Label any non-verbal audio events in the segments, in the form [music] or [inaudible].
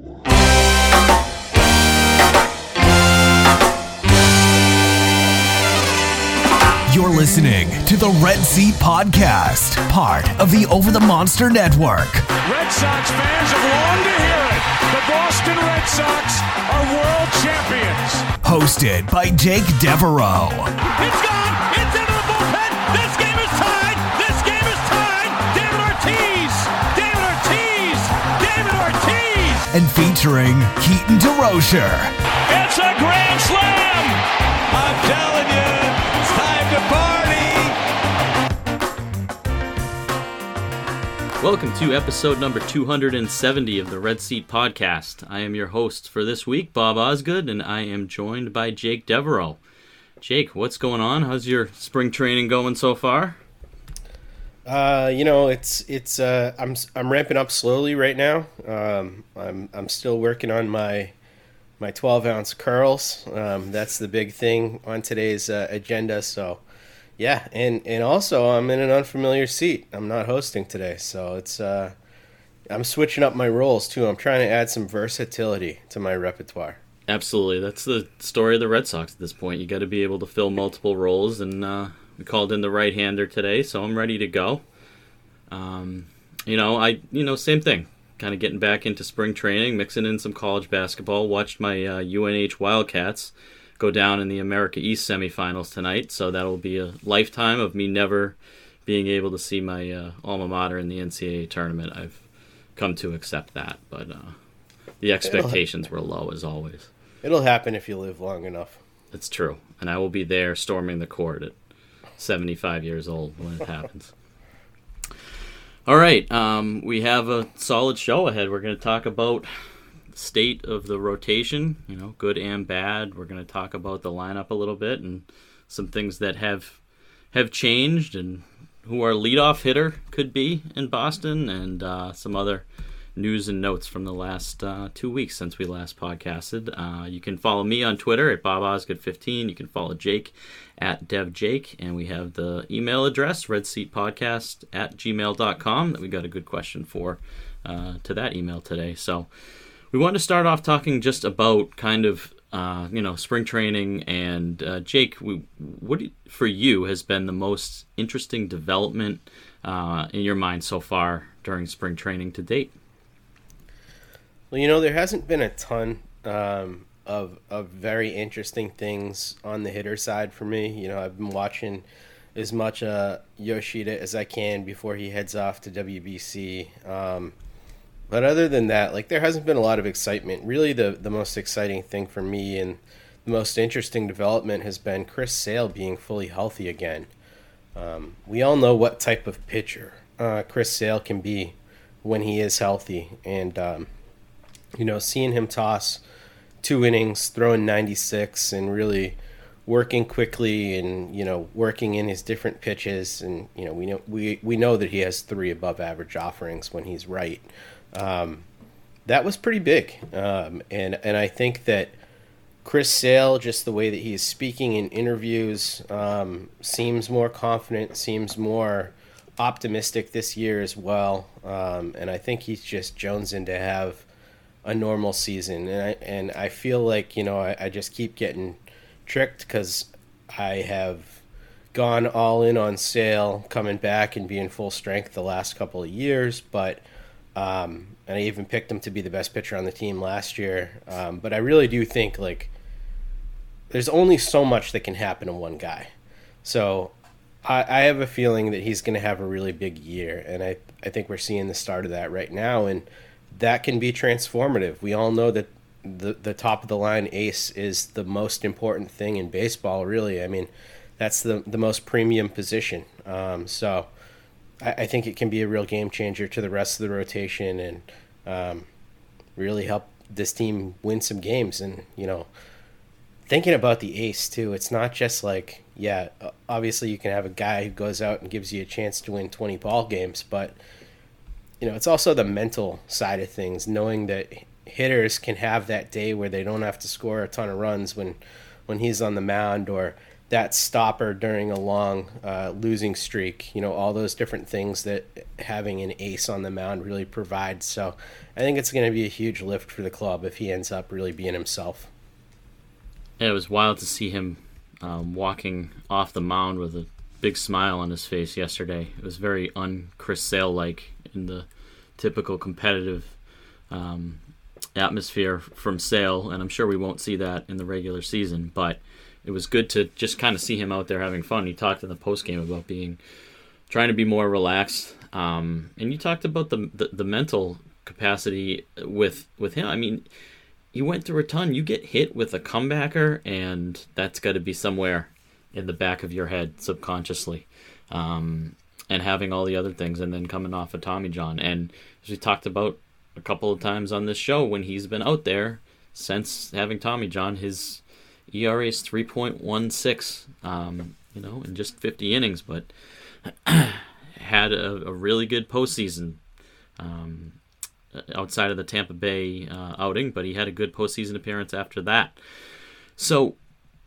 You're listening to the Red Seat Podcast, part of the Over the Monster Network. Red Sox fans have longed to hear it. The Boston Red Sox are world champions. Hosted by Jake Devereaux. It's gone. It's into And featuring Keaton DeRocher. It's a grand slam. I'm telling you, it's time to party. Welcome to episode number 270 of the Red Seat Podcast. I am your host for this week, Bob Osgood, and I am joined by Jake Devereaux. Jake, what's going on? How's your spring training going so far? Uh, you know, it's it's uh, I'm I'm ramping up slowly right now. Um, I'm I'm still working on my my 12 ounce curls. Um, that's the big thing on today's uh, agenda. So, yeah, and and also I'm in an unfamiliar seat. I'm not hosting today, so it's uh, I'm switching up my roles too. I'm trying to add some versatility to my repertoire. Absolutely. That's the story of the Red Sox at this point. You got to be able to fill multiple roles, and uh, we called in the right hander today, so I'm ready to go. Um, you know, I you know same thing. Kind of getting back into spring training, mixing in some college basketball. Watched my uh, UNH Wildcats go down in the America East semifinals tonight, so that'll be a lifetime of me never being able to see my uh, alma mater in the NCAA tournament. I've come to accept that, but uh, the expectations were low as always. It'll happen if you live long enough. It's true, and I will be there storming the court at 75 years old when it happens. All right, um, we have a solid show ahead. We're going to talk about state of the rotation, you know, good and bad. We're going to talk about the lineup a little bit and some things that have have changed and who our leadoff hitter could be in Boston and uh, some other news and notes from the last uh, two weeks since we last podcasted. Uh, you can follow me on Twitter at BobOsgood15. You can follow Jake at DevJake. And we have the email address, redseatpodcast at gmail.com, that we got a good question for uh, to that email today. So we want to start off talking just about kind of uh, you know spring training and uh, Jake. We, what for you has been the most interesting development uh, in your mind so far during spring training to date? Well, you know, there hasn't been a ton um, of of very interesting things on the hitter side for me. You know, I've been watching as much uh, Yoshida as I can before he heads off to WBC. Um, but other than that, like there hasn't been a lot of excitement. Really, the the most exciting thing for me and the most interesting development has been Chris Sale being fully healthy again. Um, we all know what type of pitcher uh, Chris Sale can be when he is healthy, and um, you know, seeing him toss two innings, throwing 96, and really working quickly and you know working in his different pitches. And you know we know we we know that he has three above average offerings when he's right. Um, that was pretty big. Um, and and I think that Chris Sale just the way that he is speaking in interviews um, seems more confident seems more optimistic this year as well. Um, and I think he's just jonesing to have a normal season. And I, and I feel like you know I, I just keep getting tricked because I have gone all in on Sale coming back and being full strength the last couple of years. But um, and I even picked him to be the best pitcher on the team last year. Um, but I really do think like there's only so much that can happen in one guy. So I, I have a feeling that he's going to have a really big year. And I, I think we're seeing the start of that right now. And that can be transformative. We all know that the the top of the line ace is the most important thing in baseball. Really, I mean, that's the the most premium position. Um, so, I, I, think it can be a real game changer to the rest of the rotation and um, really help this team win some games. And you know, thinking about the ace too, it's not just like yeah, obviously you can have a guy who goes out and gives you a chance to win twenty ball games, but you know, it's also the mental side of things, knowing that hitters can have that day where they don't have to score a ton of runs when when he's on the mound or that stopper during a long uh, losing streak. You know, all those different things that having an ace on the mound really provides. So I think it's going to be a huge lift for the club if he ends up really being himself. It was wild to see him um, walking off the mound with a big smile on his face yesterday. It was very un Chris Sale like in the typical competitive um, atmosphere from Sale, and I'm sure we won't see that in the regular season. But it was good to just kind of see him out there having fun. He talked in the post game about being trying to be more relaxed, um, and you talked about the, the, the mental capacity with with him. I mean, you went through a ton. You get hit with a comebacker, and that's got to be somewhere in the back of your head subconsciously. Um, and having all the other things, and then coming off of Tommy John. And as we talked about a couple of times on this show, when he's been out there since having Tommy John, his ERA is 3.16, um, you know, in just 50 innings, but [clears throat] had a, a, really good postseason um, outside of the Tampa Bay uh, outing, but he had a good postseason appearance after that. So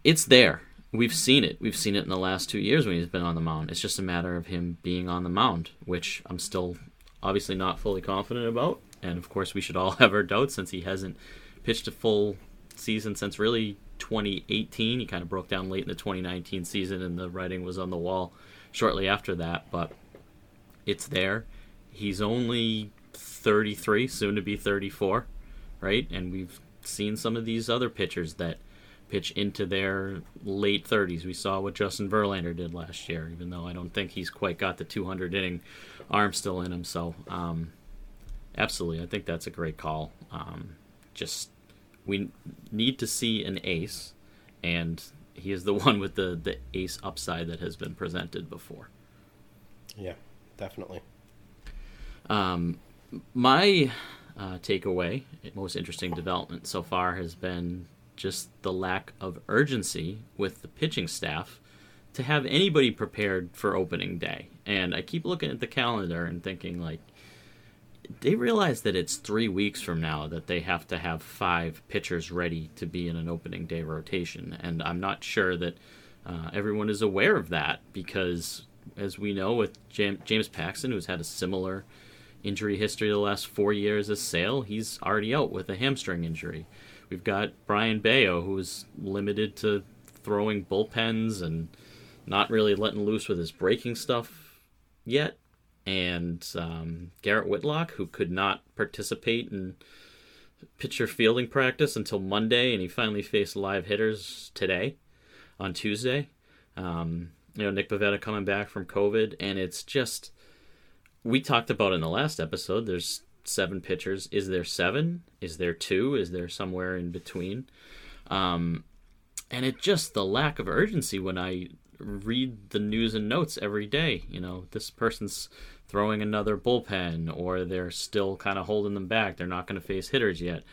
it's there. We've seen it. We've seen it in the last two years when he's been on the mound. It's just a matter of him being on the mound, which I'm still obviously not fully confident about. And of course, we should all [laughs] have our doubts since he hasn't pitched a full season since really 2018. He kind of broke down late in the 2019 season, and the writing was on the wall shortly after that. But it's there. He's only 33, soon to be 34, right? And we've seen some of these other pitchers that pitch into their late 30s. We saw what Justin Verlander did last year, even though I don't think he's quite got the 200 inning arm still in him. So, um, absolutely, I think that's a great call. Um, just we need to see an ace, and he is the [laughs] one with the the ace upside that has been presented before. Yeah, definitely. Um, my uh, takeaway, most interesting development so far has been just the lack of urgency with the pitching staff to have anybody prepared for opening day. And I keep looking at the calendar and thinking like they realize that it's 3 weeks from now that they have to have 5 pitchers ready to be in an opening day rotation and I'm not sure that uh, everyone is aware of that because as we know with James Paxton who's had a similar injury history the last 4 years as Sale, he's already out with a hamstring injury. We've got Brayan Bello, who's limited to throwing bullpens and not really letting loose with his breaking stuff yet. And um, Garrett Whitlock, who could not participate in pitcher fielding practice until Monday, and he finally faced live hitters today on Tuesday. Um, you know, Nick Pivetta coming back from COVID, and it's just we talked about in the last episode. There's seven pitchers. Is there seven? Is there two? Is there somewhere in between? Um, and it just the lack of urgency when I read the news and notes every day. You know, this person's throwing another bullpen, or they're still kind of holding them back. They're not going to face hitters yet.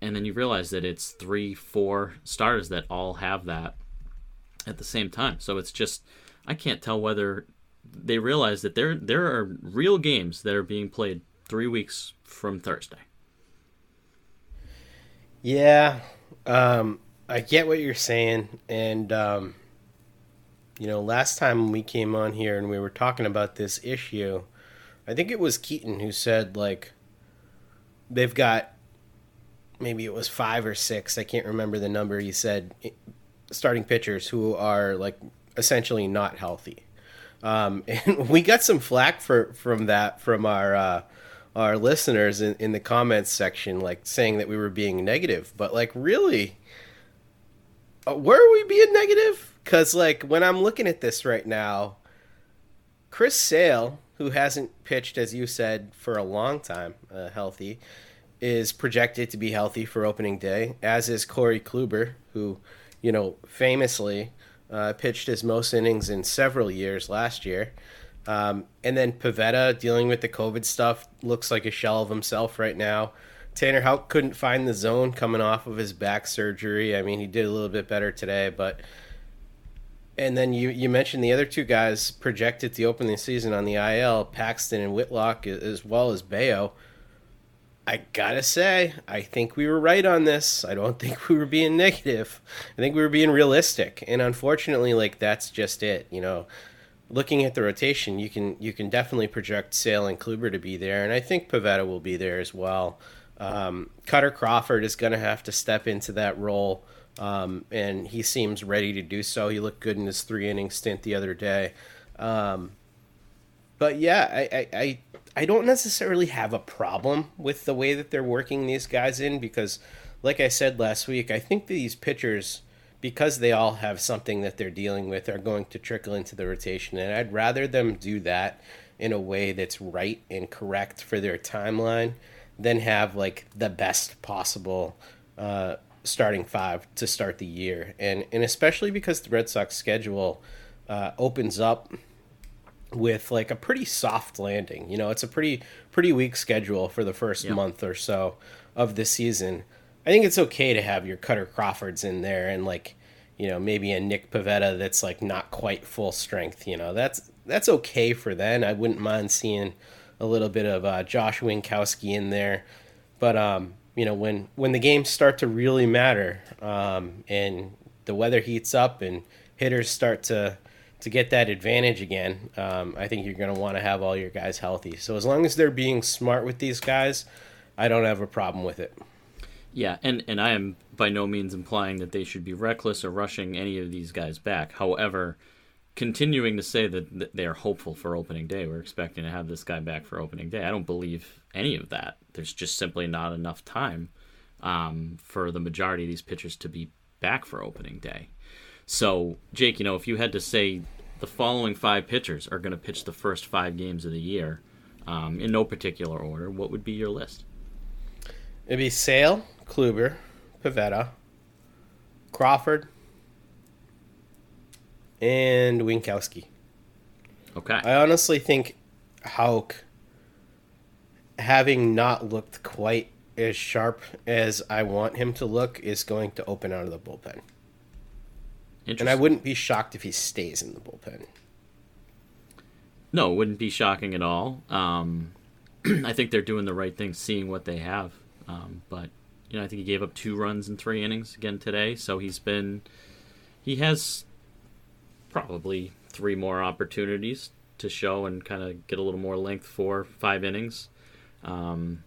And then you realize that it's three, four starters that all have that at the same time. So it's just I can't tell whether they realize that there there are real games that are being played three weeks from Thursday. Yeah, um, I get what you're saying, and um, you know, last time we came on here and we were talking about this issue, I think it was Keaton who said like they've got maybe it was five or six, I can't remember the number. He said starting pitchers who are like essentially not healthy. Um, [laughs] and we got some flack for from that from our uh, our listeners in, in the comments section, like saying that we were being negative, but like really, uh, were we being negative? Because like when I'm looking at this right now, Chris Sale, who hasn't pitched as you said for a long time, uh, healthy, is projected to be healthy for opening day. As is Corey Kluber, who, you know, famously uh, pitched his most innings in several years last year. Um, and then Pivetta dealing with the COVID stuff looks like a shell of himself right now. Tanner Houck couldn't find the zone coming off of his back surgery. I mean, he did a little bit better today, but and then you you mentioned the other two guys projected the season on the IL, Paxton and Whitlock, as well as Bello. I gotta say, I think we were right on this. I don't [laughs] think we were being negative. I think we were being realistic, and unfortunately, like that's just it. You know, looking at the rotation, you can you can definitely project Sale and Kluber to be there, and I think Pivetta will be there as well. Um, Kutter Crawford is going to have to step into that role, um, and he seems ready to do so. He looked good in his three inning stint the other day. Um, but yeah, I, I, I, I don't necessarily have a problem with the way that they're working these guys in because, like I said last week, I think these pitchers, because they all have something that they're dealing with, are going to trickle into the rotation. And I'd rather them do that in a way that's right and correct for their timeline than have like the best possible uh, starting five to start the year. And, and especially because the Red Sox schedule uh, opens up with like a pretty soft landing. You know, it's a pretty pretty weak schedule for the first month or so of the season. I think it's okay to have your Kutter Crawfords in there and like, you know, maybe a Nick Pivetta that's like not quite full strength. You know, that's that's okay for then. I wouldn't mind seeing a little bit of uh, Josh Winckowski in there, but um, you know, when when the games start to really matter, um, and the weather heats up and hitters start to to get that advantage again, um, I think you're going to want to have all your guys healthy. So as long as they're being smart with these guys, I don't have a problem with it. Yeah, and, and I am by no means implying that they should be reckless or rushing any of these guys back. However, continuing to say that, that they are hopeful for opening day, we're expecting to have this guy back for opening day. I don't believe any of that. There's just simply not enough time um, for the majority of these pitchers to be back for opening day. So, Jake, you know, if you had to say the following five pitchers are going to pitch the first five games of the year um, in no particular order, what would be your list? It'd be Sale, Kluber, Pivetta, Crawford, and Winckowski. Okay. I honestly think Houck, having not looked quite as sharp as I want him to look, is going to open out of the bullpen. And I wouldn't be shocked if he stays in the bullpen. No, it wouldn't be shocking at all. Um, [clears throat] I think they're doing the right thing, seeing what they have. Um, but you know, I think he gave up two runs in three innings again today, so he's been he has probably three more opportunities to show and kind of get a little more length for five innings. Um,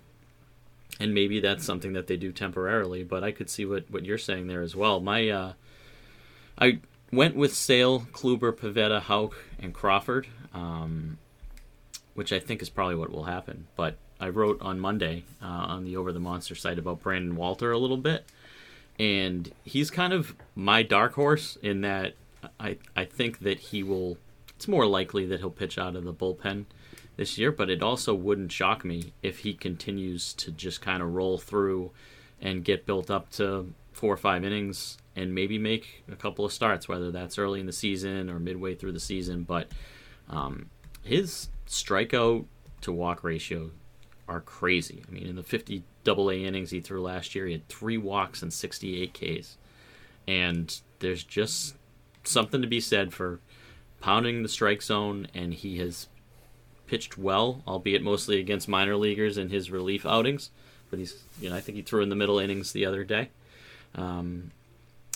and maybe that's something that they do temporarily, but I could see what, what you're saying there as well. My uh, I went with Sale, Kluber, Pivetta, Houck, and Crawford, um, which I think is probably what will happen. But I wrote on Monday uh, on the Over the Monster site about Brandon Walter a little bit, and he's kind of my dark horse in that I I think that he will. It's more likely that he'll pitch out of the bullpen this year, but it also wouldn't shock me if he continues to just kind of roll through and get built up to four or five innings and maybe make a couple of starts, whether that's early in the season or midway through the season. But um, his strikeout to walk ratio are crazy. I mean, in the 50 double A innings he threw last year, he had three walks and 68 Ks. And there's just something to be said for pounding the strike zone, and he has pitched well, albeit mostly against minor leaguers in his relief outings. But he's, you know, I think he threw in the middle innings the other day. Um,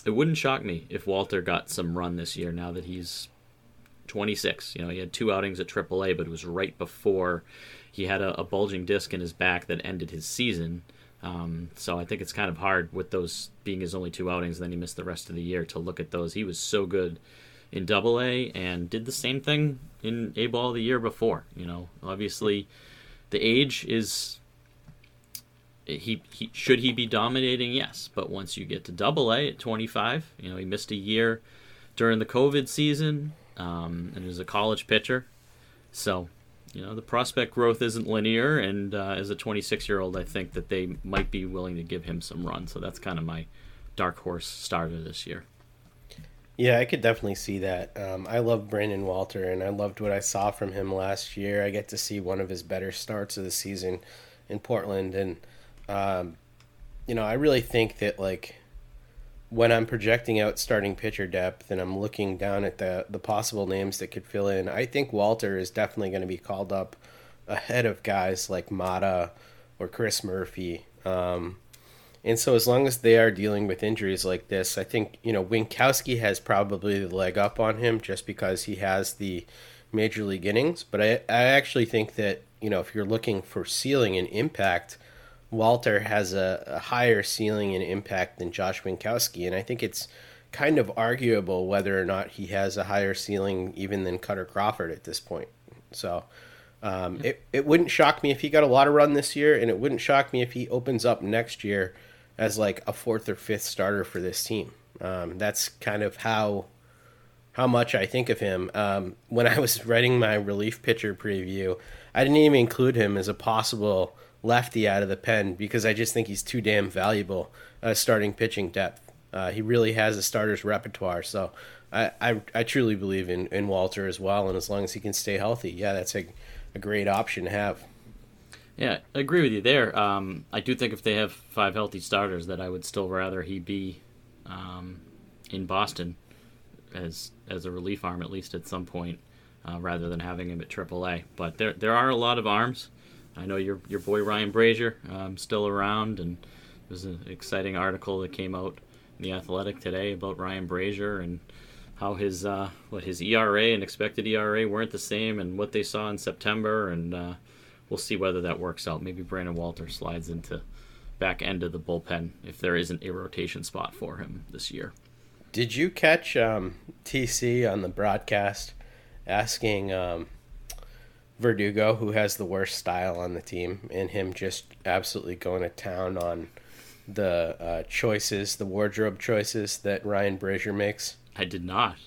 it wouldn't shock me if Walter got some run this year now that he's 26. You know, he had two outings at AAA, but it was right before he had a, a bulging disc in his back that ended his season. Um, so I think it's kind of hard with those being his only two outings, and then he missed the rest of the year to look at those. He was so good in Double A and did the same thing in A ball the year before. You know, obviously the age is he, he should he be dominating yes but once you get to double a at 25 you know he missed a year during the covid season um, and was a college pitcher so you know the prospect growth isn't linear and uh, as a 26 year old i think that they might be willing to give him some run so that's kind of my dark horse starter this year Yeah, I could definitely see that. Um, I love Brandon Walter, and I loved what I saw from him last year. I get to see one of his better starts of the season in Portland, and um, you know, I really think that like when I'm projecting out starting pitcher depth and I'm looking down at the the possible names that could fill in, I think Walter is definitely going to be called up ahead of guys like Mata or Chris Murphy. Um, and so as long as they are dealing with injuries like this, I think, you know, Winckowski has probably the leg up on him just because he has the major league innings. But I, I actually think that, you know, if you're looking for ceiling and impact, Walter has a, a higher ceiling and impact than Josh Winckowski. And I think it's kind of arguable whether or not he has a higher ceiling even than Kutter Crawford at this point. So um, it, it wouldn't shock me if he got a lot of run this year, and it wouldn't shock me if he opens up next year as like a fourth or fifth starter for this team. Um, that's kind of how how much I think of him. Um, when I was writing my relief pitcher preview, I didn't even include him as a possible lefty out of the pen because I just think he's too damn valuable uh, starting pitching depth. Uh, he really has a starter's repertoire, so I, I, I truly believe in, in Walter as well. And as long as he can stay healthy, yeah, that's a, a great option to have. Yeah, I agree with you there. Um, I do think if they have five healthy starters, that I would still rather he be um, in Boston as as a relief arm at least at some point, uh, rather than having him at AAA. But there there are a lot of arms. I know your your boy Ryan Brasier um, still around, and there's an exciting article that came out in the Athletic today about Ryan Brasier and how his uh, what his ERA and expected ERA weren't the same, and what they saw in September, and uh, we'll see whether that works out. Maybe Brandon Walter slides into back end of the bullpen if there isn't a rotation spot for him this year. Did you catch um, TC on the broadcast asking um, Verdugo, who has the worst style on the team, and him just absolutely going to town on the uh, choices, the wardrobe choices that Ryan Brasier makes? I did not.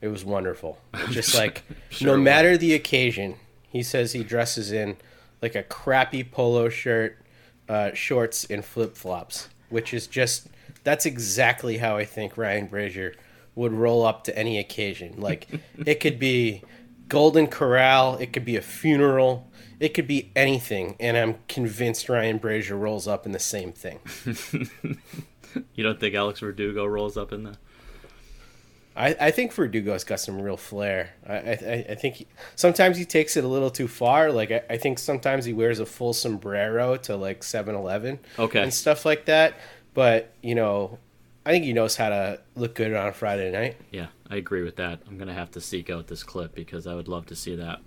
It was wonderful. [laughs] Just like sure no matter the occasion, he says he dresses in like a crappy polo shirt, uh, shorts, and flip flops, which is just that's exactly how I think Ryan Brasier would roll up to any occasion. Like [laughs] it could be Golden Corral, it could be a funeral, it could be anything, and I'm convinced Ryan Brasier rolls up in the same thing. [laughs] you don't think Alex Verdugo rolls up in that? I, I think Verdugo's got some real flair. I I, I think he, sometimes he takes it a little too far. Like I, I think sometimes he wears a full sombrero to like 7-Eleven okay. and stuff like that. But you know, I think he knows how to look good on a Friday night. Yeah, I agree with that. I'm gonna have to seek out this clip because I would love to see that.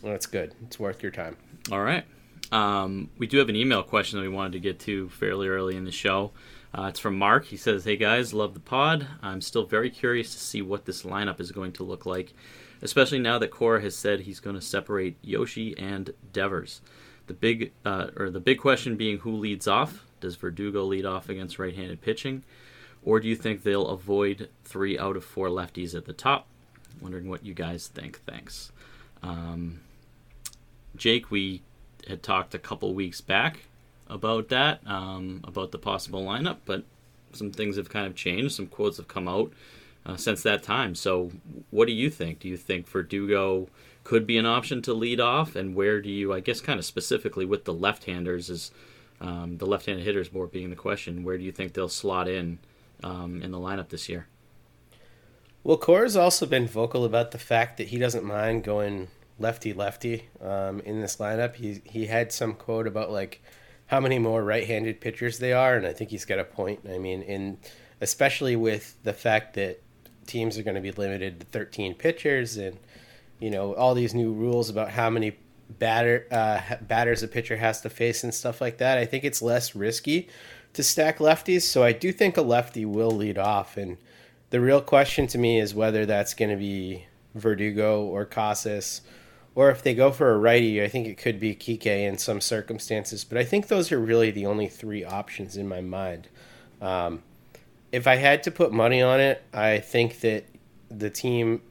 Well, that's good. It's worth your time. All right. Um, we do have an email question that we wanted to get to fairly early in the show. Uh, it's from Mark. He says, Hey guys, love the pod. I'm still very curious to see what this lineup is going to look like, especially now that Cora has said he's going to separate Yoshi and Devers. The big, uh, or the big question being who leads off. Does Verdugo lead off against right handed pitching? Or do you think they'll avoid three out of four lefties at the top? Wondering what you guys think. Thanks. Um, Jake, we had talked a couple weeks back about that, um, about the possible lineup, but some things have kind of changed. Some quotes have come out uh, since that time. So, what do you think? Do you think Verdugo could be an option to lead off? And where do you, I guess, kind of specifically with the left handers, is um, the left handed hitters more being the question, where do you think they'll slot in um, in the lineup this year? Well, Cora's also been vocal about the fact that he doesn't mind going lefty lefty um, in this lineup. He he had some quote about like how many more right-handed pitchers they are, and I think he's got a point. I mean, in especially with the fact that teams are going to be limited to 13 pitchers, and you know all these new rules about how many batter uh, batters a pitcher has to face and stuff like that. I think it's less risky to stack lefties, so I do think a lefty will lead off. And the real question to me is whether that's going to be Verdugo or Casas or if they go for a righty, I think it could be Kike in some circumstances. But I think those are really the only three options in my mind. Um, if I had to put money on it, I think that the team,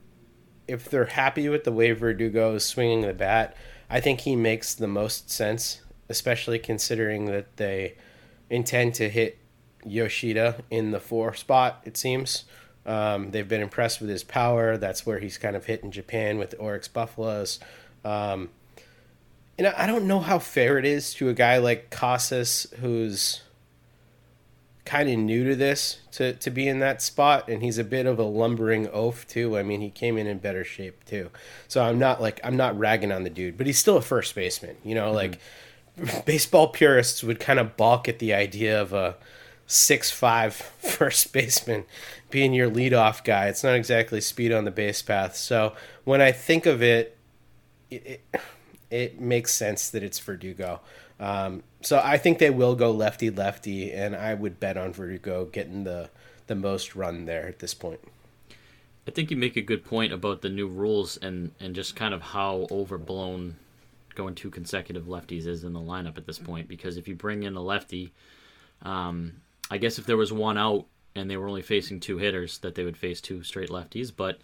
if they're happy with the way Verdugo is swinging the bat, I think he makes the most sense, especially considering that they intend to hit Yoshida in the four spot, it seems. Um, they've been impressed with his power. That's where he's kind of hit in Japan with the Orix Buffaloes. Um, know, I don't know how fair it is to a guy like Casas who's kind of new to this to, to be in that spot and he's a bit of a lumbering oaf too i mean he came in in better shape too so i'm not like i'm not ragging on the dude but he's still a first baseman you know mm-hmm. like [laughs] baseball purists would kind of balk at the idea of a six five [laughs] first baseman being your leadoff guy. It's not exactly speed on the base path. So when i think of it it, it, it makes sense that it's verdugo. Um, so I think they will go lefty lefty, and I would bet on Verdugo getting the the most run there at this point. I think you make a good point about the new rules and and just kind of how overblown going two consecutive lefties is in the lineup at this point. Because if you bring in a lefty, um, I guess if there was one out and they were only facing two hitters, that they would face two straight lefties, but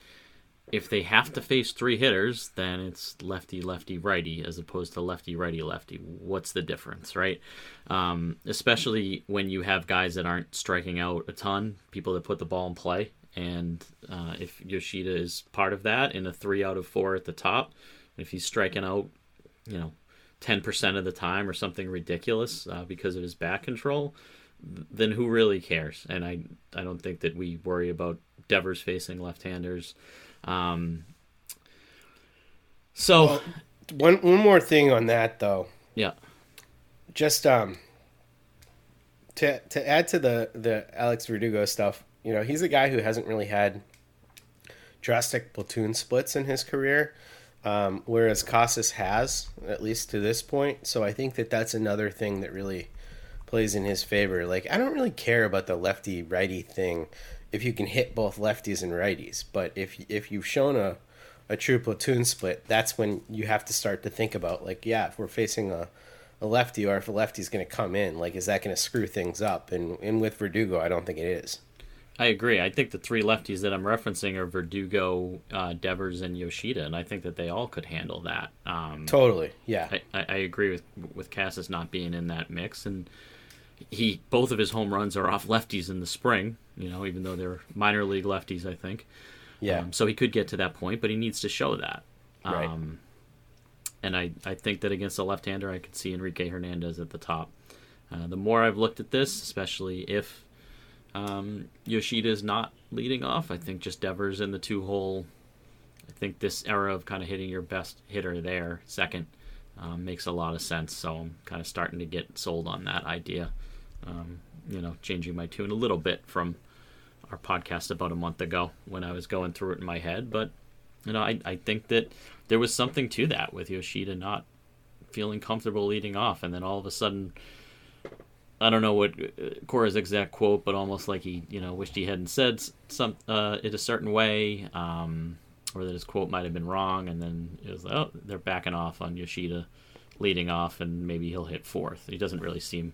if they have to face three hitters, then it's lefty, lefty, righty, as opposed to lefty, righty, lefty. What's the difference, right? Um, especially when you have guys that aren't striking out a ton, people that put the ball in play. And uh, if Yoshida is part of that in a three out of four at the top, if he's striking out, you know, 10% of the time or something ridiculous uh, because of his back control, then who really cares? And I, I don't think that we worry about Devers facing left-handers. Um, so, well, one one more thing on that though. Yeah. Just um. To to add to the the Alex Verdugo stuff, you know, he's a guy who hasn't really had drastic platoon splits in his career. Um, whereas Casas has, at least to this point. So I think that that's another thing that really plays in his favor. Like, I don't really care about the lefty righty thing if you can hit both lefties and righties. But if if you've shown a a true platoon split, that's when you have to start to think about like, yeah, if we're facing a a lefty or if a lefty's going to come in, like, is that going to screw things up? And and with Verdugo, I don't think it is. I agree. I think the three lefties that I'm referencing are Verdugo, uh, Devers, and Yoshida, and I think that they all could handle that. Um, totally, yeah. I, I, agree with with Casas not being in that mix, and he both of his home runs are off lefties in the spring. You know, even though they're minor league lefties, I think. Yeah. Um, so he could get to that point, but he needs to show that. Right. Um, and I, I think that against a left-hander, I could see Enrique Hernandez at the top. Uh, the more I've looked at this, especially if um, Yoshida is not leading off, I think just Devers in the two-hole. I think this era of kind of hitting your best hitter there, second, um, makes a lot of sense. So I'm kind of starting to get sold on that idea. Um, you know, changing my tune a little bit from our podcast about a month ago when I was going through it in my head. But, you know, I, I think that there was something to that with Yoshida not feeling comfortable leading off. And then all of a sudden, I don't know what uh, Cora's exact quote, but almost like he, you know, wished he hadn't said some uh, it a certain way, um, or that his quote might have been wrong. And then it was like, oh, they're backing off on Yoshida leading off, and maybe he'll hit fourth. He doesn't really seem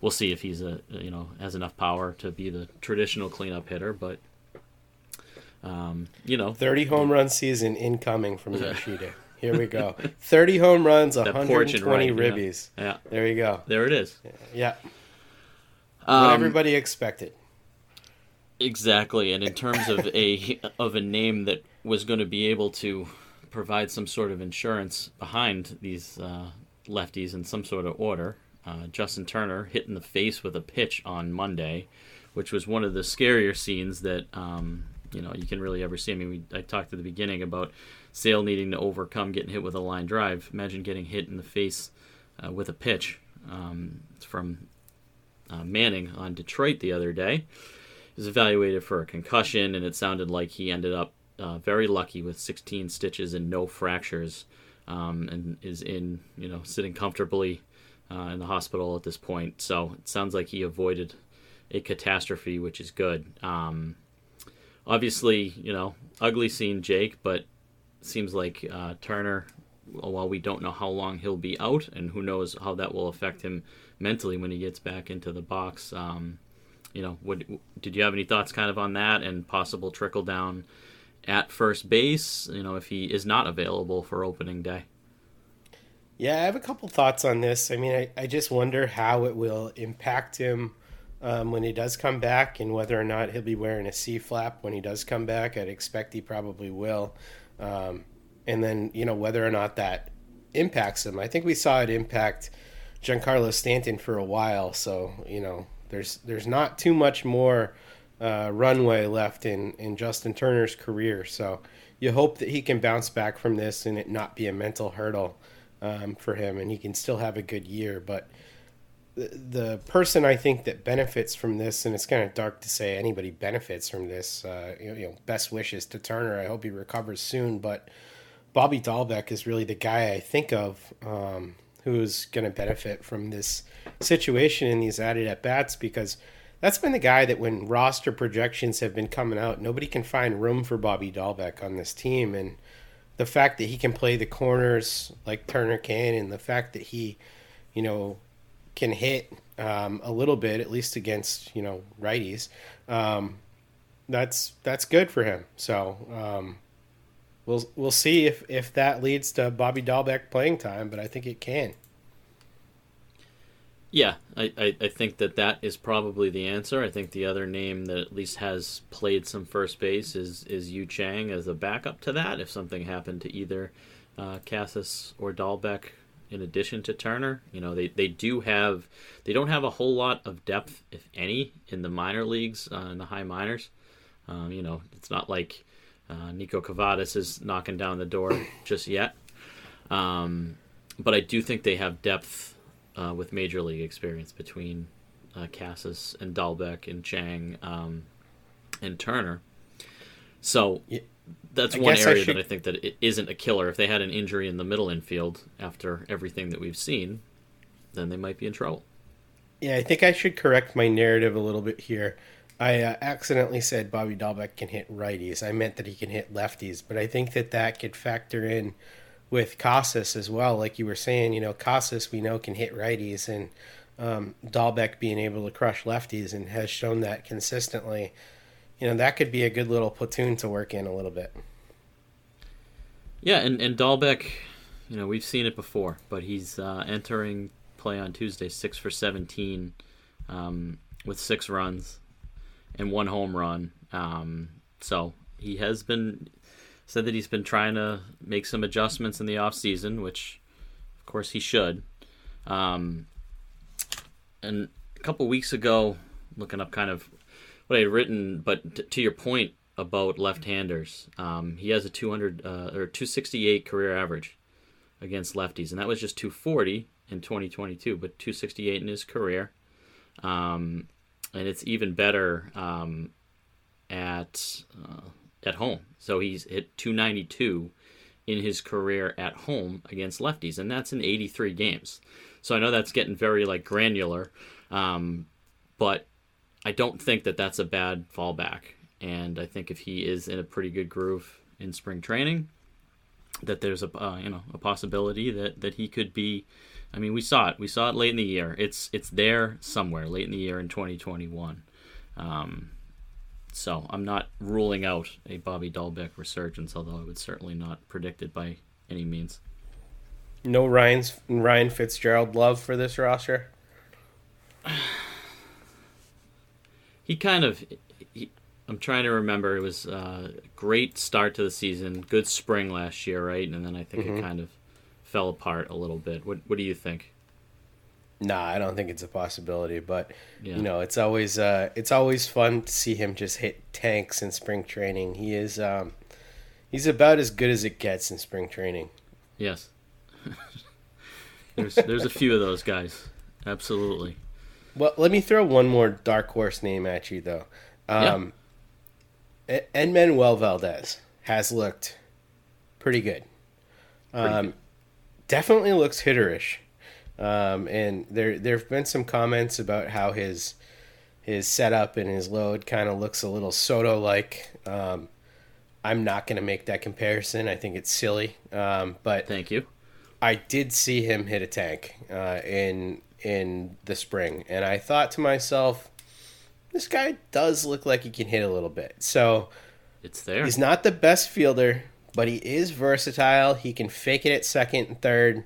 we'll see if he's a you know has enough power to be the traditional cleanup hitter. But um, you know, thirty home run season incoming from Yoshida. Here we go. 30 home runs, [laughs] 120 right, ribbies. Yeah. yeah. There you go. There it is. Yeah. Um, what everybody expected. Exactly. And in terms of a [laughs] of a name that was going to be able to provide some sort of insurance behind these uh, lefties in some sort of order, uh, Justin Turner hit in the face with a pitch on Monday, which was one of the scarier scenes that um, you know you can really ever see. I mean, we, I talked at the beginning about Sale needing to overcome getting hit with a line drive. Imagine getting hit in the face uh, with a pitch um, from uh, Manning on Detroit the other day. He was evaluated for a concussion, and it sounded like he ended up uh, very lucky with 16 stitches and no fractures, um, and is in you know sitting comfortably uh, in the hospital at this point. So it sounds like he avoided a catastrophe, which is good. Um, obviously, you know, ugly scene, Jake, but seems like uh, Turner, while we don't know how long he'll be out, and who knows how that will affect him mentally when he gets back into the box. Um, you know, what, did you have any thoughts kind of on that and possible trickle down at first base? You know, if he is not available for opening day. Yeah, I have a couple thoughts on this. I mean, I, I just wonder how it will impact him um, when he does come back and whether or not he'll be wearing a C flap when he does come back. I'd expect he probably will. Um, and then, you know, whether or not that impacts him. I think we saw it impact Giancarlo Stanton for a while. So you know, there's there's not too much more uh, runway left in in Justin Turner's career. So you hope that he can bounce back from this and it not be a mental hurdle um, for him, and he can still have a good year. But the, person I think that benefits from this, and it's kind of dark to say anybody benefits from this. Uh, you, know, you know, best wishes to Turner. I hope he recovers soon, but. Bobby Dalbec is really the guy I think of um, who's going to benefit from this situation and these added at bats because that's been the guy that when roster projections have been coming out, nobody can find room for Bobby Dalbec on this team. And the fact that he can play the corners like Turner can, and the fact that he, you know, can hit um, a little bit, at least against you know righties, um, that's that's good for him. So um, we'll we'll see if if that leads to Bobby Dalbec playing time, but I think it can. Yeah, I, I, think that that is probably the answer. I think the other name that at least has played some first base is is Yu Chang as a backup to that. If something happened to either uh, Casas or Dalbec, in addition to Turner, you know they, they do have they don't have a whole lot of depth, if any, in the minor leagues uh, in the high minors. Um, you know, it's not like uh, Niko Kavadas is knocking down the door just yet. Um, but I do think they have depth uh, with major league experience between uh, Casas and Dalbec and Chang um, and Turner. So Yeah. That's I one guess I area should- that I think that it isn't a killer. If they had an injury in the middle infield after everything that we've seen, then they might be in trouble. Yeah, I think I should correct my narrative a little bit here. I uh, accidentally said Bobby Dalbec can hit righties. I meant that he can hit lefties, but I think that that could factor in with Casas as well. Like you were saying, you know, Casas we know can hit righties, and um, Dalbec being able to crush lefties and has shown that consistently. You know, that could be a good little platoon to work in a little bit. Yeah, and and Dalbec, you know, we've seen it before, but he's uh, entering play on Tuesday, six for seventeen, um, with six runs and one home run. Um, so he has been said that he's been trying to make some adjustments in the off season, which of course he should. Um, and a couple weeks ago, looking up kind of what I had written, but t- to your point about left-handers, um, he has a 200 uh, or 268 career average against lefties, and that was just 240 in 2022, but 268 in his career. Um, and it's even better um, at uh, at home. So he's hit 292 in his career at home against lefties, and that's in 83 games. So I know that's getting very like granular, um, but I don't think that that's a bad fallback. And I think if he is in a pretty good groove in spring training, that there's a uh, you know a possibility that that he could be. I mean, we saw it. We saw it late in the year. It's it's there somewhere late in the year in 2021. Um, so I'm not ruling out a Bobby Dalbec resurgence, although I would certainly not predict it by any means. No Ryan's Ryan Fitzgerald love for this roster. [sighs] He kind of. He, I'm trying to remember. It was a great start to the season, good spring last year, right? And then I think it kind of fell apart a little bit. What What do you think? Nah, I don't think it's a possibility, but Yeah. you know, it's always uh, it's always fun to see him just hit tanks in spring training. He is um, he's about as good as it gets in spring training. Yes. [laughs] there's there's a few of those guys. Absolutely. Well, let me throw one more dark horse name at you though. Um, E- Enmanuel Valdez has looked pretty good. Um, good. Definitely looks hitterish. Um, and there there have been some comments about how his his setup and his load kind of looks a little Soto like. Um, I'm not going to make that comparison. I think it's silly. Um, but Thank you. I did see him hit a tank uh, in in the spring, and I thought to myself, this guy does look like he can hit a little bit. So It's there. he's not the best fielder, but he is versatile. He can fake it at second and third,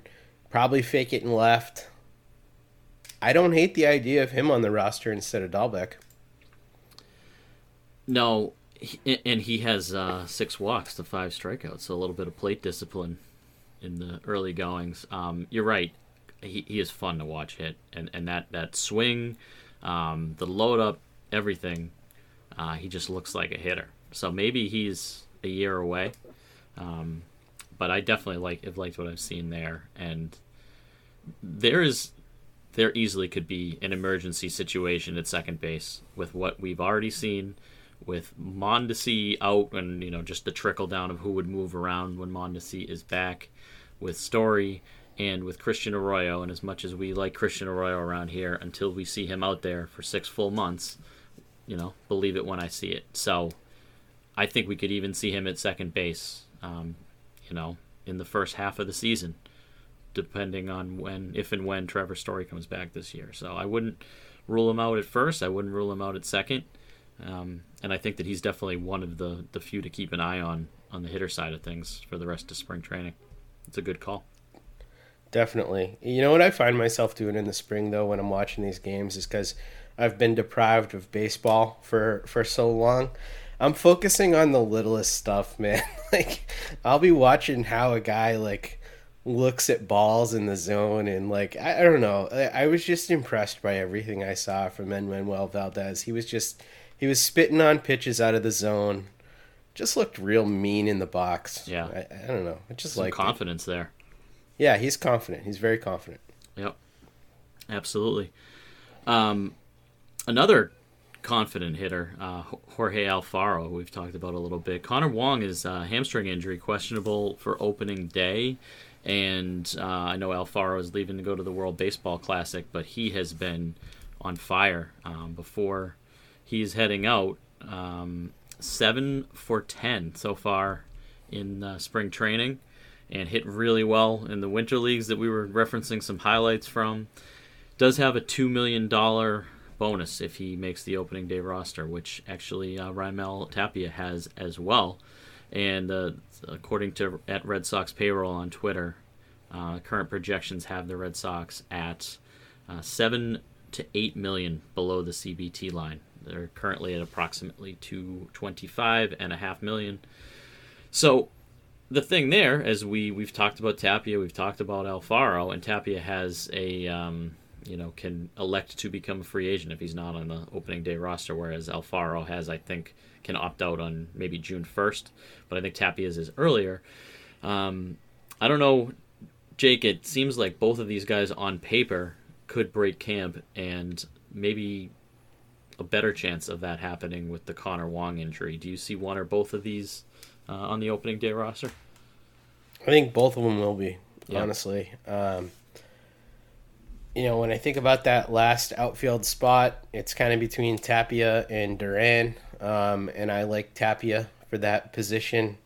probably fake it in left. I don't hate the idea of him on the roster instead of Dalbec. No, and he has uh, six walks to five strikeouts, so a little bit of plate discipline in the early goings. Um, you're right. He, he is fun to watch hit, and, and that that swing, um, the load up, everything. Uh, he just looks like a hitter. So maybe he's a year away. Um, but I definitely like have liked what I've seen there, and there is there easily could be an emergency situation at second base with what we've already seen with Mondesi out and you know just the trickle down of who would move around when Mondesi is back with Story and with Christian Arroyo and as much as we like Christian Arroyo around here until we see him out there for 6 full months you know believe it when I see it so I think we could even see him at second base um, you know in the first half of the season depending on when if and when Trevor Story comes back this year so I wouldn't rule him out at first I wouldn't rule him out at second um, and I think that he's definitely one of the the few to keep an eye on on the hitter side of things for the rest of spring training. It's a good call. Definitely. You know what I find myself doing in the spring though when I'm watching these games is because I've been deprived of baseball for for so long. I'm focusing on the littlest stuff, [laughs] man. like I'll be watching how a guy like looks at balls in the zone and like I, I don't know. I, I was just impressed by everything I saw from Enmanuel Valdez. He was just he was spitting on pitches out of the zone. Just looked real mean in the box. Yeah. I, I don't know. I just like confidence there. Yeah, he's confident. He's very confident. Yep. Absolutely. Um, another confident hitter, uh, Jorge Alfaro, we've talked about a little bit. Connor Wong is uh, hamstring injury, questionable for opening day. And uh, I know Alfaro is leaving to go to the World Baseball Classic, but he has been on fire um, before he's heading out. Um, seven for 10 so far in uh, spring training and hit really well in the winter leagues that we were referencing some highlights from. Does have a $2 million bonus if he makes the opening day roster, which actually uh, Raimel Tapia has as well. And uh, according to at Red Sox payroll on Twitter, uh, current projections have the Red Sox at uh, seven to eight million below the CBT line. They're currently at approximately 225 and a half million. So the thing there, as we we've talked about Tapia, we've talked about Alfaro, and Tapia has a um, you know can elect to become a free agent if he's not on the opening day roster, whereas Alfaro has, I think, can opt out on maybe June 1st, but I think Tapia's is earlier. Um, I don't know, Jake. It seems like both of these guys on paper could break camp, and maybe a better chance of that happening with the Connor Wong injury. Do you see one or both of these uh, on the opening day roster? I think both of them will be, Yeah. honestly. Um, you know, when I think about that last outfield spot, it's kind of between Tapia and Duran, um, and I like Tapia for that position.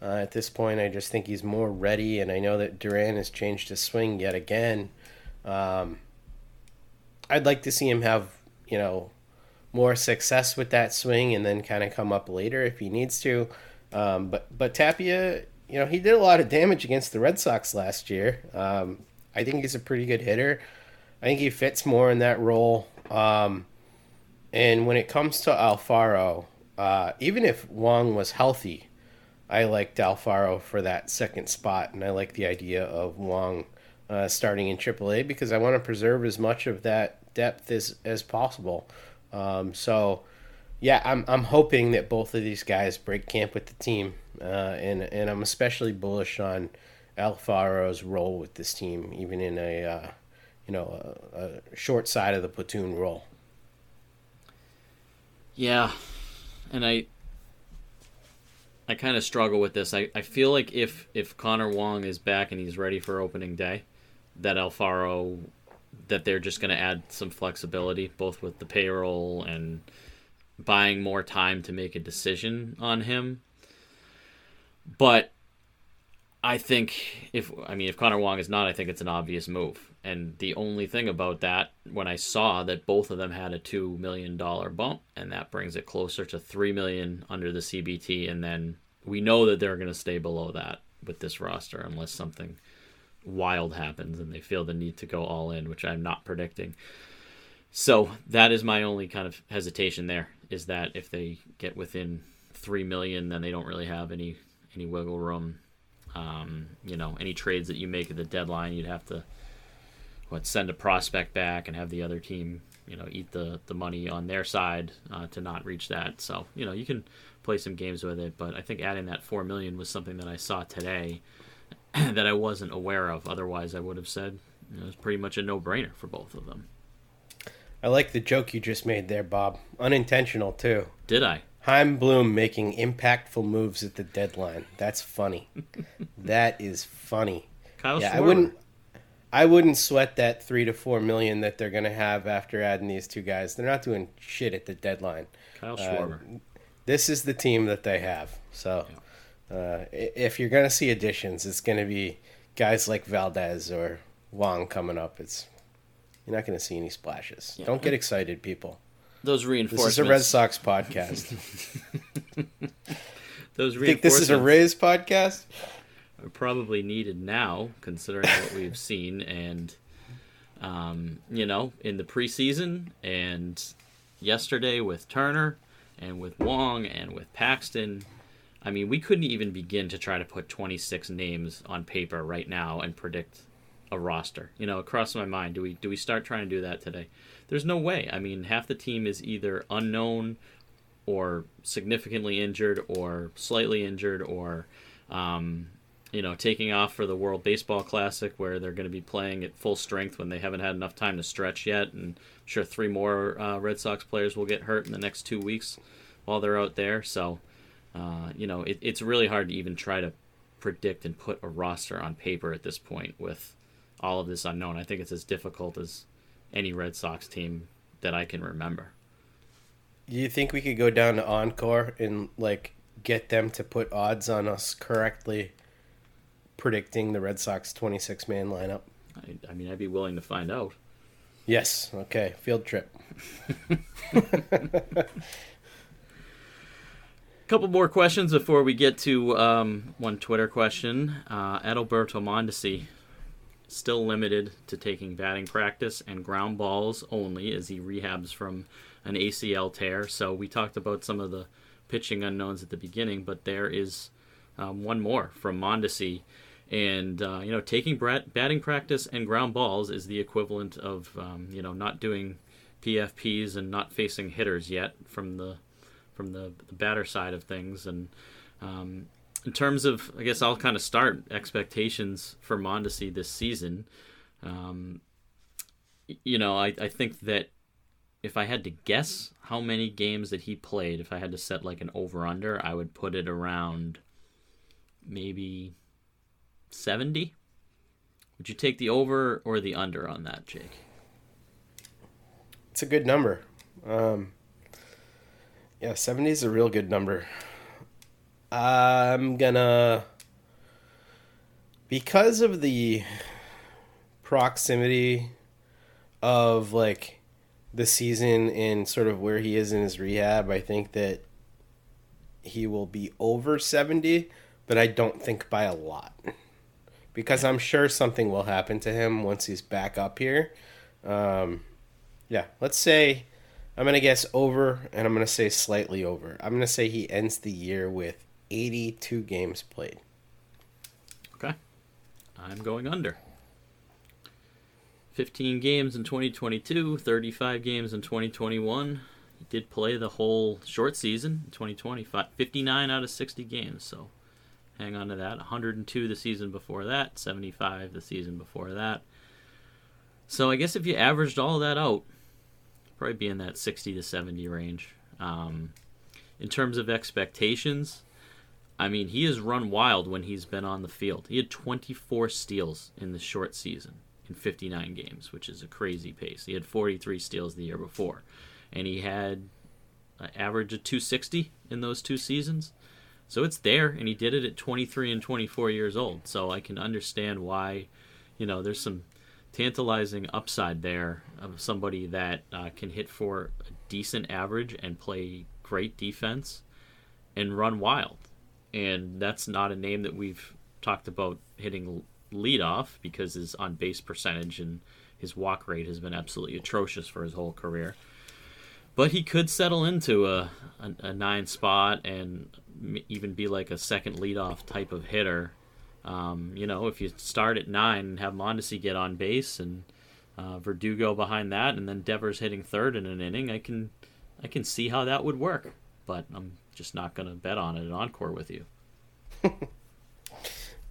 Uh, at this point, I just think he's more ready, and I know that Duran has changed his swing yet again. Um, I'd like to see him have, you know, more success with that swing and then kind of come up later if he needs to. Um, but but Tapia, you know, he did a lot of damage against the Red Sox last year. Um, I think he's a pretty good hitter. I think he fits more in that role. Um, and when it comes to Alfaro, uh, even if Wong was healthy, I liked Alfaro for that second spot, and I like the idea of Wong uh, starting in AAA because I want to preserve as much of that depth as as possible. Um, so, yeah, I'm I'm hoping that both of these guys break camp with the team, uh, and and I'm especially bullish on Alfaro's role with this team, even in a uh, you know a, a short side of the platoon role. Yeah, and I I kind of struggle with this. I, I feel like if if Connor Wong is back and he's ready for opening day, that Alfaro that they're just going to add some flexibility both with the payroll and buying more time to make a decision on him. But I think if I mean if Connor Wong is not, I think it's an obvious move. And the only thing about that, when I saw that both of them had a two million dollar bump, and that brings it closer to three million under the CBT, and then we know that they're going to stay below that with this roster unless something wild happens and they feel the need to go all in, which I'm not predicting. So that is my only kind of hesitation there is that if they get within three million, then they don't really have any any wiggle room Um, you know, any trades that you make at the deadline, you'd have to what send a prospect back and have the other team, you know, eat the the money on their side uh, to not reach that. So you know, you can play some games with it, but I think adding that four million was something that I saw today [clears throat] that I wasn't aware of. Otherwise, I would have said you know, it was pretty much a no brainer for both of them. I like the joke you just made there, Bob. Unintentional too. Did I? Chaim Bloom making impactful moves at the deadline. That's funny. [laughs] that is funny. Kyle yeah, I wouldn't. I wouldn't sweat that three to four million that they're going to have after adding these two guys. They're not doing shit at the deadline. Kyle Uh, Schwarber. This is the team that they have. So, uh, if you're going to see additions, it's going to be guys like Valdez or Wong coming up. It's you're not going to see any splashes. Don't get excited, people. Those reinforcements. This is a Red Sox podcast. [laughs] [laughs] those reinforcements. think this is a Rays podcast? are probably needed now, considering what we've [laughs] seen, and um, you know, in the preseason and yesterday with Turner and with Wong and with Paxton. I mean, we couldn't even begin to try to put 26 names on paper right now and predict a roster. You know, across my mind, do we do we start trying to do that today? There's no way. I mean, half the team is either unknown or significantly injured or slightly injured or um, you know taking off for the World Baseball Classic where they're going to be playing at full strength when they haven't had enough time to stretch yet and I'm sure three more uh, Red Sox players will get hurt in the next two weeks while they're out there so uh, you know it, it's really hard to even try to predict and put a roster on paper at this point with all of this unknown I think it's as difficult as any Red Sox team that I can remember You think we could go down to Encore and like get them to put odds on us correctly predicting the Red Sox 26 man lineup? I, I mean I'd be willing to find out Yes. Okay. Field trip. A [laughs] couple more questions before we get to um, one Twitter question. Uh, Adalberto Mondesi still limited to taking batting practice and ground balls only as he rehabs from an ACL tear. So we talked about some of the pitching unknowns at the beginning, but there is um, one more from Mondesi. And uh, you know, taking batting practice and ground balls is the equivalent of um, you know not doing PFPs and not facing hitters yet from the from the, the batter side of things. And um, in terms of, I guess I'll kind of start expectations for Mondesi this season. Um, you know, I, I think that if I had to guess how many games that he played, if I had to set like an over under, I would put it around maybe 70. Would you take the over or the under on that, Jake? It's a good number. Um, yeah, 70 is a real good number. I'm gonna. Because of the proximity of like the season and sort of where he is in his rehab, I think that he will be over 70, but I don't think by a lot. Because I'm sure something will happen to him once he's back up here. Um, yeah, let's say I'm gonna guess over, and I'm gonna say slightly over. I'm gonna say he ends the year with 82 games played. Okay. I'm going under. 15 games in 2022, 35 games in 2021. He did play the whole short season in 2020, 59 out of 60 games, so hang on to that. 102 the season before that, 75 the season before that. So I guess if you averaged all that out, probably be in that 60 to 70 range. Um, in terms of expectations, I mean, he has run wild when he's been on the field. He had 24 steals in the short season in 59 games, which is a crazy pace. He had 43 steals the year before, and he had an average of 260 in those two seasons. So it's there, and he did it at 23 and 24 years old. So I can understand why, you know, there's some tantalizing upside there of somebody that uh, can hit for a decent average and play great defense and run wild. And that's not a name that we've talked about hitting leadoff because his on base percentage and his walk rate has been absolutely atrocious for his whole career. But he could settle into a, a, a nine spot and even be like a second leadoff type of hitter Um, you know, if you start at nine and have Mondesi get on base and uh, Verdugo behind that, and then Devers hitting third in an inning, I can I can see how that would work. But I'm just not going to bet on it at Encore with you. [laughs]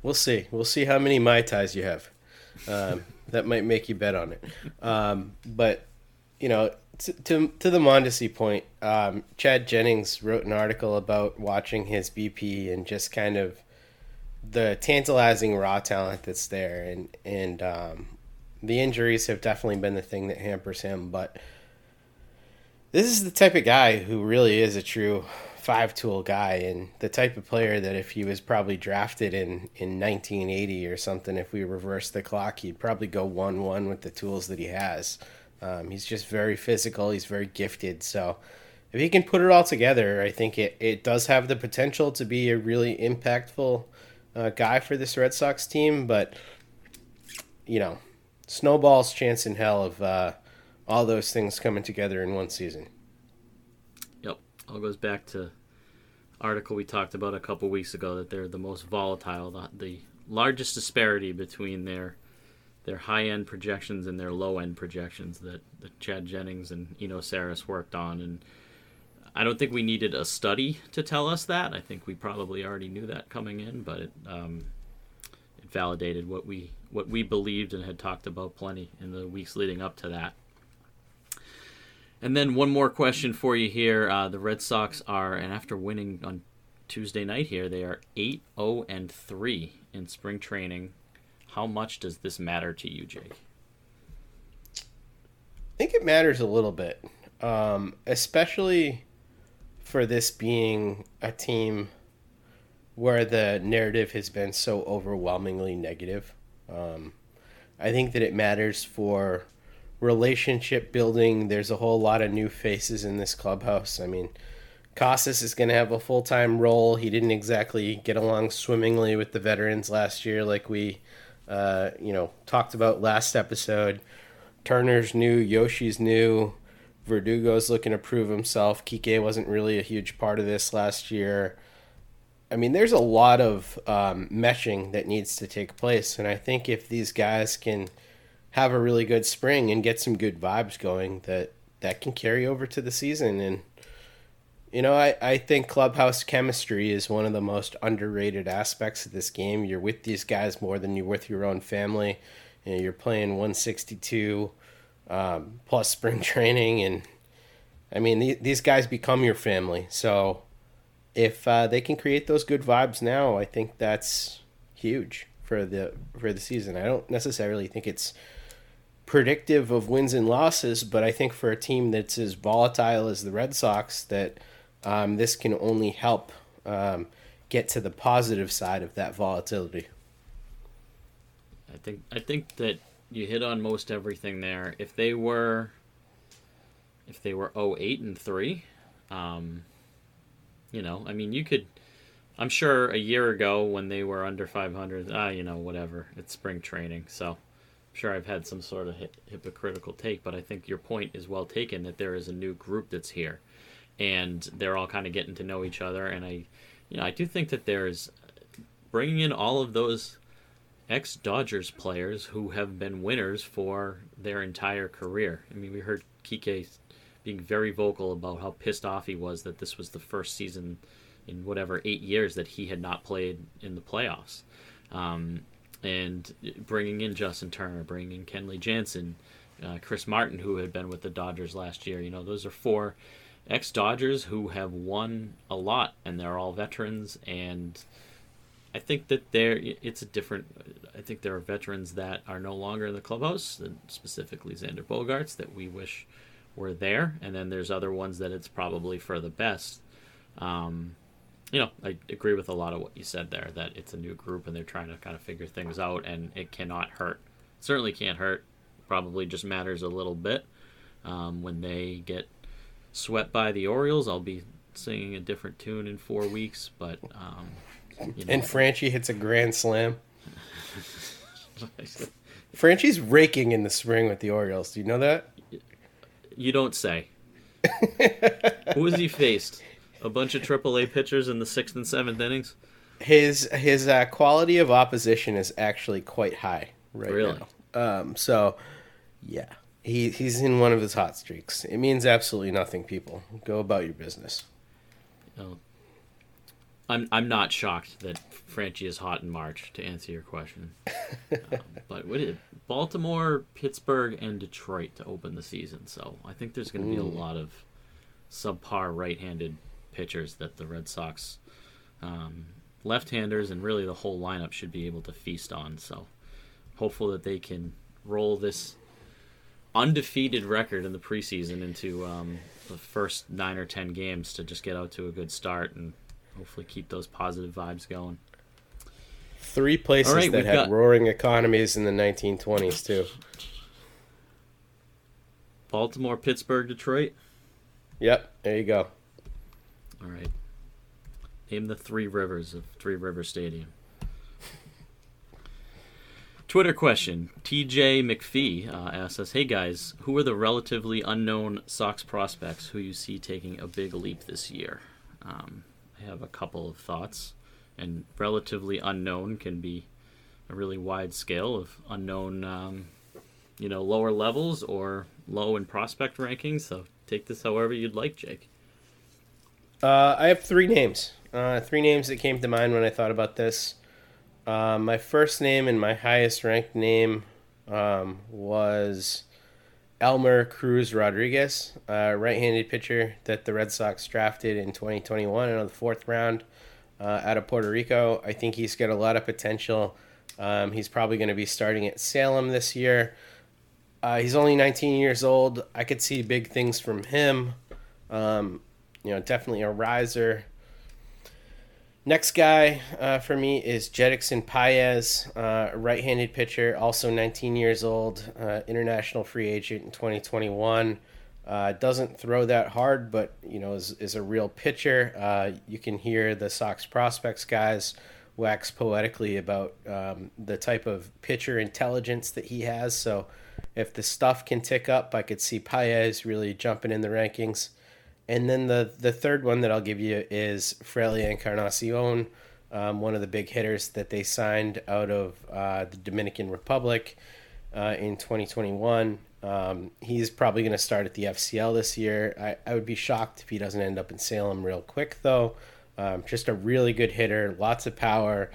We'll see. We'll see how many mai tais you have. Um, [laughs] that might make you bet on it. Um, but you know, to to, to the Mondesi point, um, Chad Jennings wrote an article about watching his BP and just kind of the tantalizing raw talent that's there, and and um, the injuries have definitely been the thing that hampers him. But this is the type of guy who really is a true five tool guy and the type of player that if he was probably drafted in, in 1980 or something, if we reverse the clock, he'd probably go 1 1 with the tools that he has. Um, he's just very physical, he's very gifted. So if he can put it all together, I think it, it does have the potential to be a really impactful uh, guy for this Red Sox team. But, you know, snowball's chance in hell of uh, all those things coming together in one season. All goes back to article we talked about a couple weeks ago that they're the most volatile, the, the largest disparity between their their high end projections and their low end projections that, that Chad Jennings and Eno Sarris worked on. And I don't think we needed a study to tell us that. I think we probably already knew that coming in, but it, um, it validated what we what we believed and had talked about plenty in the weeks leading up to that. And then one more question for you here. Uh, the Red Sox are, and after winning on Tuesday night here, they are 8 0 and 3 in spring training. How much does this matter to you, Jake? I think it matters a little bit, um, especially for this being a team where the narrative has been so overwhelmingly negative. Um, I think that it matters for relationship building. There's a whole lot of new faces in this clubhouse. I mean, Casas is going to have a full time role. He didn't exactly get along swimmingly with the veterans last year, like we, uh, you know, talked about last episode. Turner's new, Yoshi's new, Verdugo's looking to prove himself. Kike wasn't really a huge part of this last year. I mean, there's a lot of um, meshing that needs to take place, and I think if these guys can have a really good spring and get some good vibes going that that can carry over to the season. And you know I, I think clubhouse chemistry is one of the most underrated aspects of this game. You're with these guys more than you're with your own family. You know, you're playing 162 um, plus spring [laughs] training. And i mean the, these guys become your family. So if uh, they can create those good vibes now i think that's huge for the for the season. I don't necessarily think it's predictive of wins and losses, but I think for a team that's as volatile as the Red Sox, that um, this can only help um, get to the positive side of that volatility. I think I think that you hit on most everything there. If they were, if they were 08 and three, um, you know, I mean, you could. I'm sure a year ago when they were under 500, ah, you know, whatever. It's spring training, so sure I've had some sort of hypocritical take, but I think your point is well taken that there is a new group that's here, and they're all kind of getting to know each other. And I, you know, I do think that there is bringing in all of those ex Dodgers players who have been winners for their entire career. I mean, we heard Kike being very vocal about how pissed off he was that this was the first season in whatever eight years that he had not played in the playoffs. Um, and bringing in Justin Turner, bringing in Kenley Jansen, uh, Chris Martin, who had been with the Dodgers last year. You know, those are four ex Dodgers who have won a lot, and they're all veterans. And I think that there, it's a different. I think there are veterans that are no longer in the clubhouse, specifically Xander Bogaerts, that we wish were there, and then there's other ones that it's probably for the best. Um, you know, I agree with a lot of what you said there that it's a new group and they're trying to kind of figure things out and it cannot hurt. certainly can't hurt. Probably just matters a little bit. Um, when they get swept by the Orioles, I'll be singing a different tune in four weeks. But um, you know. and Franchy hits a grand slam. [laughs] Franchy's raking in the spring with the Orioles. Do you know that? You don't say. [laughs] Who has he faced? A bunch of AAA pitchers in the sixth and seventh innings. his his uh, quality of opposition is actually quite high right Really? now. Um, so yeah, he he's in one of his hot streaks. It means absolutely nothing. People go about your business. Know, I'm I'm not shocked that Franchy is hot in March. To answer your question, [laughs] um, but what is Baltimore, Pittsburgh, and Detroit to open the season. So I think there's going to be a lot of subpar right-handed pitchers that the Red Sox um, left-handers and really the whole lineup should be able to feast on. So hopeful that they can roll this undefeated record in the preseason into um, the first nine or ten games to just get out to a good start and hopefully keep those positive vibes going. Three places right, that had got- roaring economies in the 1920s too. Baltimore, Pittsburgh, Detroit. Yep, there you go. All right. Name the three rivers of Three River Stadium. Twitter question. TJ McPhee uh, asks us, "Hey guys, who are the relatively unknown Sox prospects who you see taking a big leap this year?" Um, I have a couple of thoughts, and relatively unknown can be a really wide scale of unknown, um, you know, lower levels or low in prospect rankings. So take this however you'd like, Jake. Uh, I have three names. Uh, three names that came to mind when I thought about this. Uh, my first name and my highest ranked name um, was Elmer Cruz Rodriguez, uh, right-handed pitcher that the Red Sox drafted in 2021 in the fourth round uh, out of Puerto Rico. I think he's got a lot of potential. Um, he's probably going to be starting at Salem this year. Uh, he's only 19 years old. I could see big things from him. Um, you know, definitely a riser. Next guy uh, for me is Jedixon Paez, uh, right-handed pitcher, also 19 years old, uh, international free agent in 2021. Uh, doesn't throw that hard, but you know is, is a real pitcher. Uh, you can hear the Sox prospects guys wax poetically about um, the type of pitcher intelligence that he has. So if the stuff can tick up, I could see Paez really jumping in the rankings. And then the the third one that I'll give you is Freili Encarnacion, um, one of the big hitters that they signed out of uh, the Dominican Republic uh, in 2021. Um, he's probably going to start at the FCL this year. I, I would be shocked if he doesn't end up in Salem real quick, though. Um, just a really good hitter, lots of power.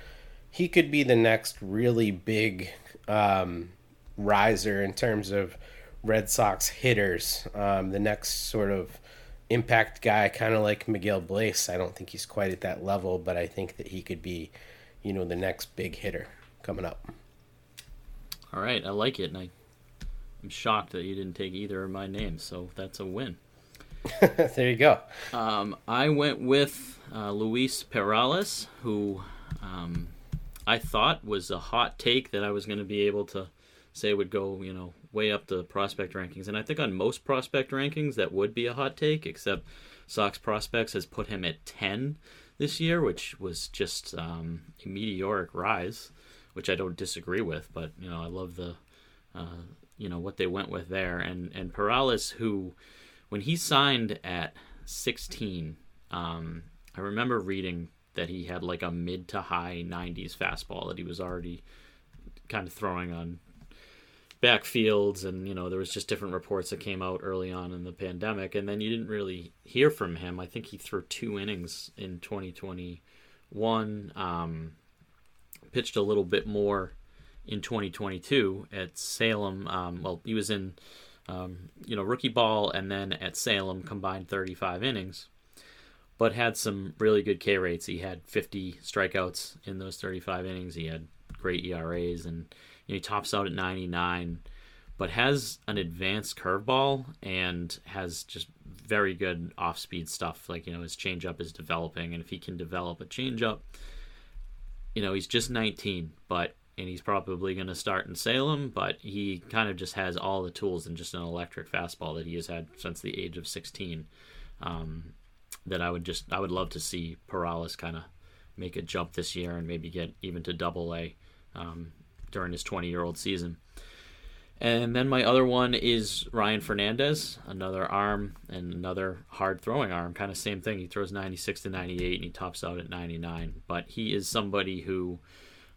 He could be the next really big um, riser in terms of Red Sox hitters. Um, the next sort of impact guy, kind of like Miguel Bleis. I don't think he's quite at that level, but I think that he could be, you know, the next big hitter coming up. All right, I like it, and I, I'm shocked that you didn't take either of my names, so that's a win. [laughs] there you go. Um, I went with uh, Luis Perales, who um, I thought was a hot take that I was going to be able to say would go, you know, way up the prospect rankings. And I think on most prospect rankings that would be a hot take, except Sox Prospects has put him at 10 this year, which was just um, a meteoric rise, which I don't disagree with. But you know, I love the, uh, you know, what they went with there. And and Perales, who, when he signed at 16, um, I remember reading that he had like a mid to high 90s fastball that he was already kind of throwing on backfields and you know there was just different reports that came out early on in the pandemic and then you didn't really hear from him. I think he threw two innings in 2021 um, pitched a little bit more in 2022 at salem um, well he was in um, you know rookie ball and then at salem combined 35 innings but had some really good k rates he had 50 strikeouts in those 35 innings. He had great eras and know, he tops out at 99, but has an advanced curveball and has just very good off speed stuff. Like, you know, his changeup is developing, and if he can develop a changeup, you know, he's just 19, but and he's probably going to start in Salem, but he kind of just has all the tools and just an electric fastball that he has had since the age of 16. Um, that I would just I would love to see Perales kind of make a jump this year and maybe get even to double A um, during his 20 year old season. And then my other one is Ryan Fernandez, another arm and another hard throwing arm. Kind of same thing. He throws 96 to 98 and he tops out at 99. But he is somebody who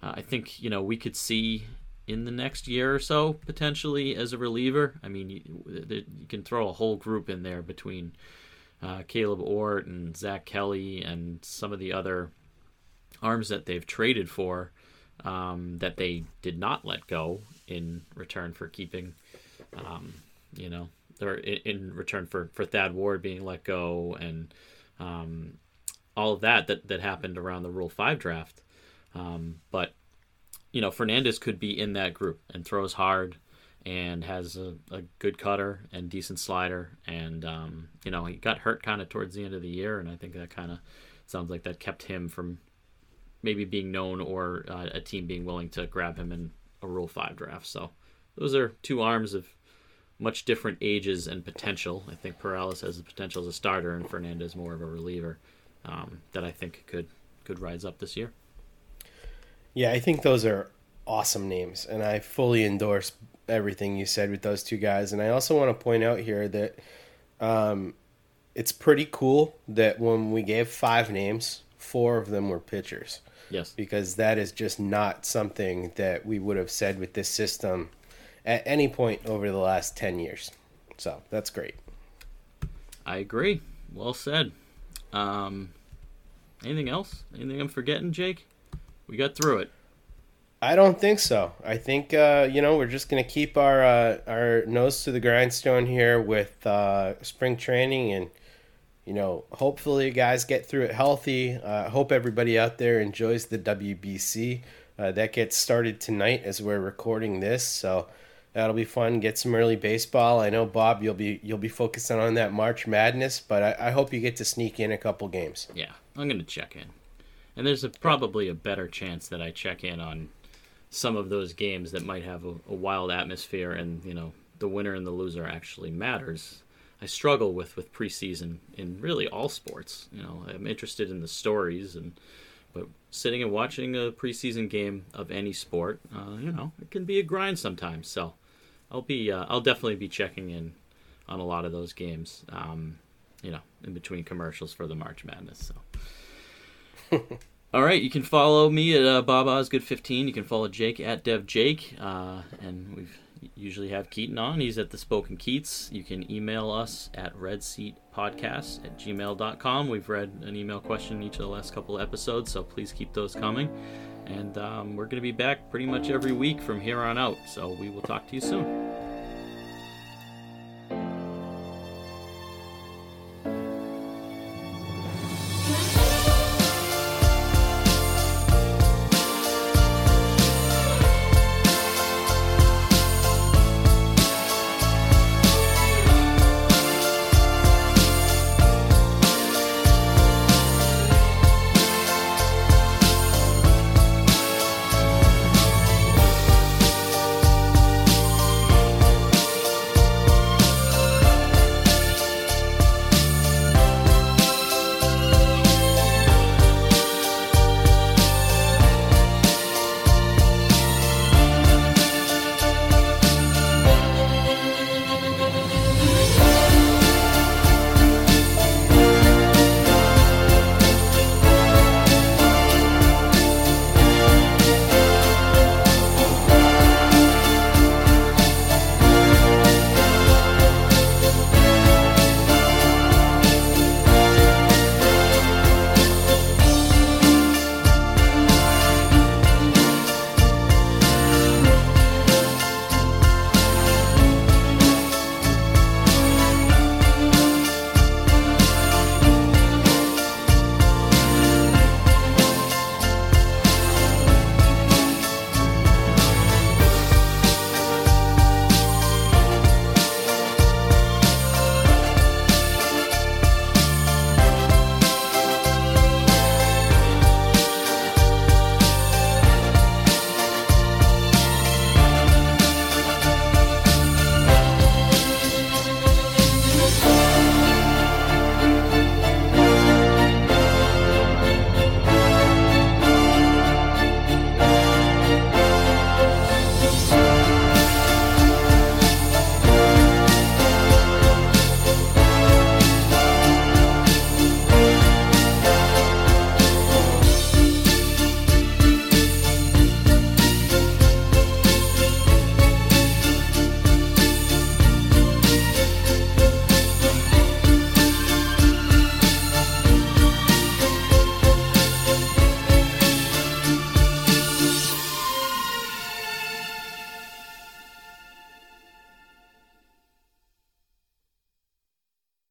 uh, I think, you know, we could see in the next year or so potentially as a reliever. I mean, you, you can throw a whole group in there between uh, Caleb Ort and Zack Kelly and some of the other arms that they've traded for um, that they did not let go in return for keeping, um, you know, or in, return for, for Thad Ward being let go and um, all of that, that that happened around the Rule Five draft. Um, but you know, Fernandez could be in that group and throws hard and has a, a good cutter and decent slider. And um, you know, he got hurt kind of towards the end of the year, and I think that kind of sounds like that kept him from maybe being known or uh, a team being willing to grab him in a Rule 5 draft. So those are two arms of much different ages and potential. I think Perales has the potential as a starter and Fernandez more of a reliever um, that I think could could rise up this year. Yeah, I think those are awesome names, and I fully endorse everything you said with those two guys. And I also want to point out here that um, it's pretty cool that when we gave five names, four of them were pitchers. Yes. Because that is just not something that we would have said with this system at any point over the last 10 years. So that's great. I agree. Well said. Um, anything else? Anything I'm forgetting, Jake? We got through it. I don't think so. I think uh, you know we're just going to keep our uh, our nose to the grindstone here with uh, spring training and you know, hopefully, you guys get through it healthy. I uh, hope everybody out there enjoys the WBC. Uh, that gets started tonight as we're recording this, so that'll be fun. Get some early baseball. I know Bob, you'll be you'll be focusing on that March Madness, but I, I hope you get to sneak in a couple games. Yeah, I'm gonna check in, and there's a, probably a better chance that I check in on some of those games that might have a, a wild atmosphere, and you know, the winner and the loser actually matters I struggle with with preseason in really all sports. You know, I'm interested in the stories and but sitting and watching a preseason game of any sport, uh, you know, it can be a grind sometimes. So I'll be uh, I'll definitely be checking in on a lot of those games. Um, you know, in between commercials for the March Madness. So. [laughs] All right, you can follow me at uh, Bob Osgood 15. You can follow Jake at Dev Jake, uh, and we've usually have Keaton on. He's at the Spoken Keats. You can email us at redseatpodcast at gmail.com. We've read an email question each of the last couple episodes, so please keep those coming. And um, we're going to be back pretty much every week from here on out. So we will talk to you soon.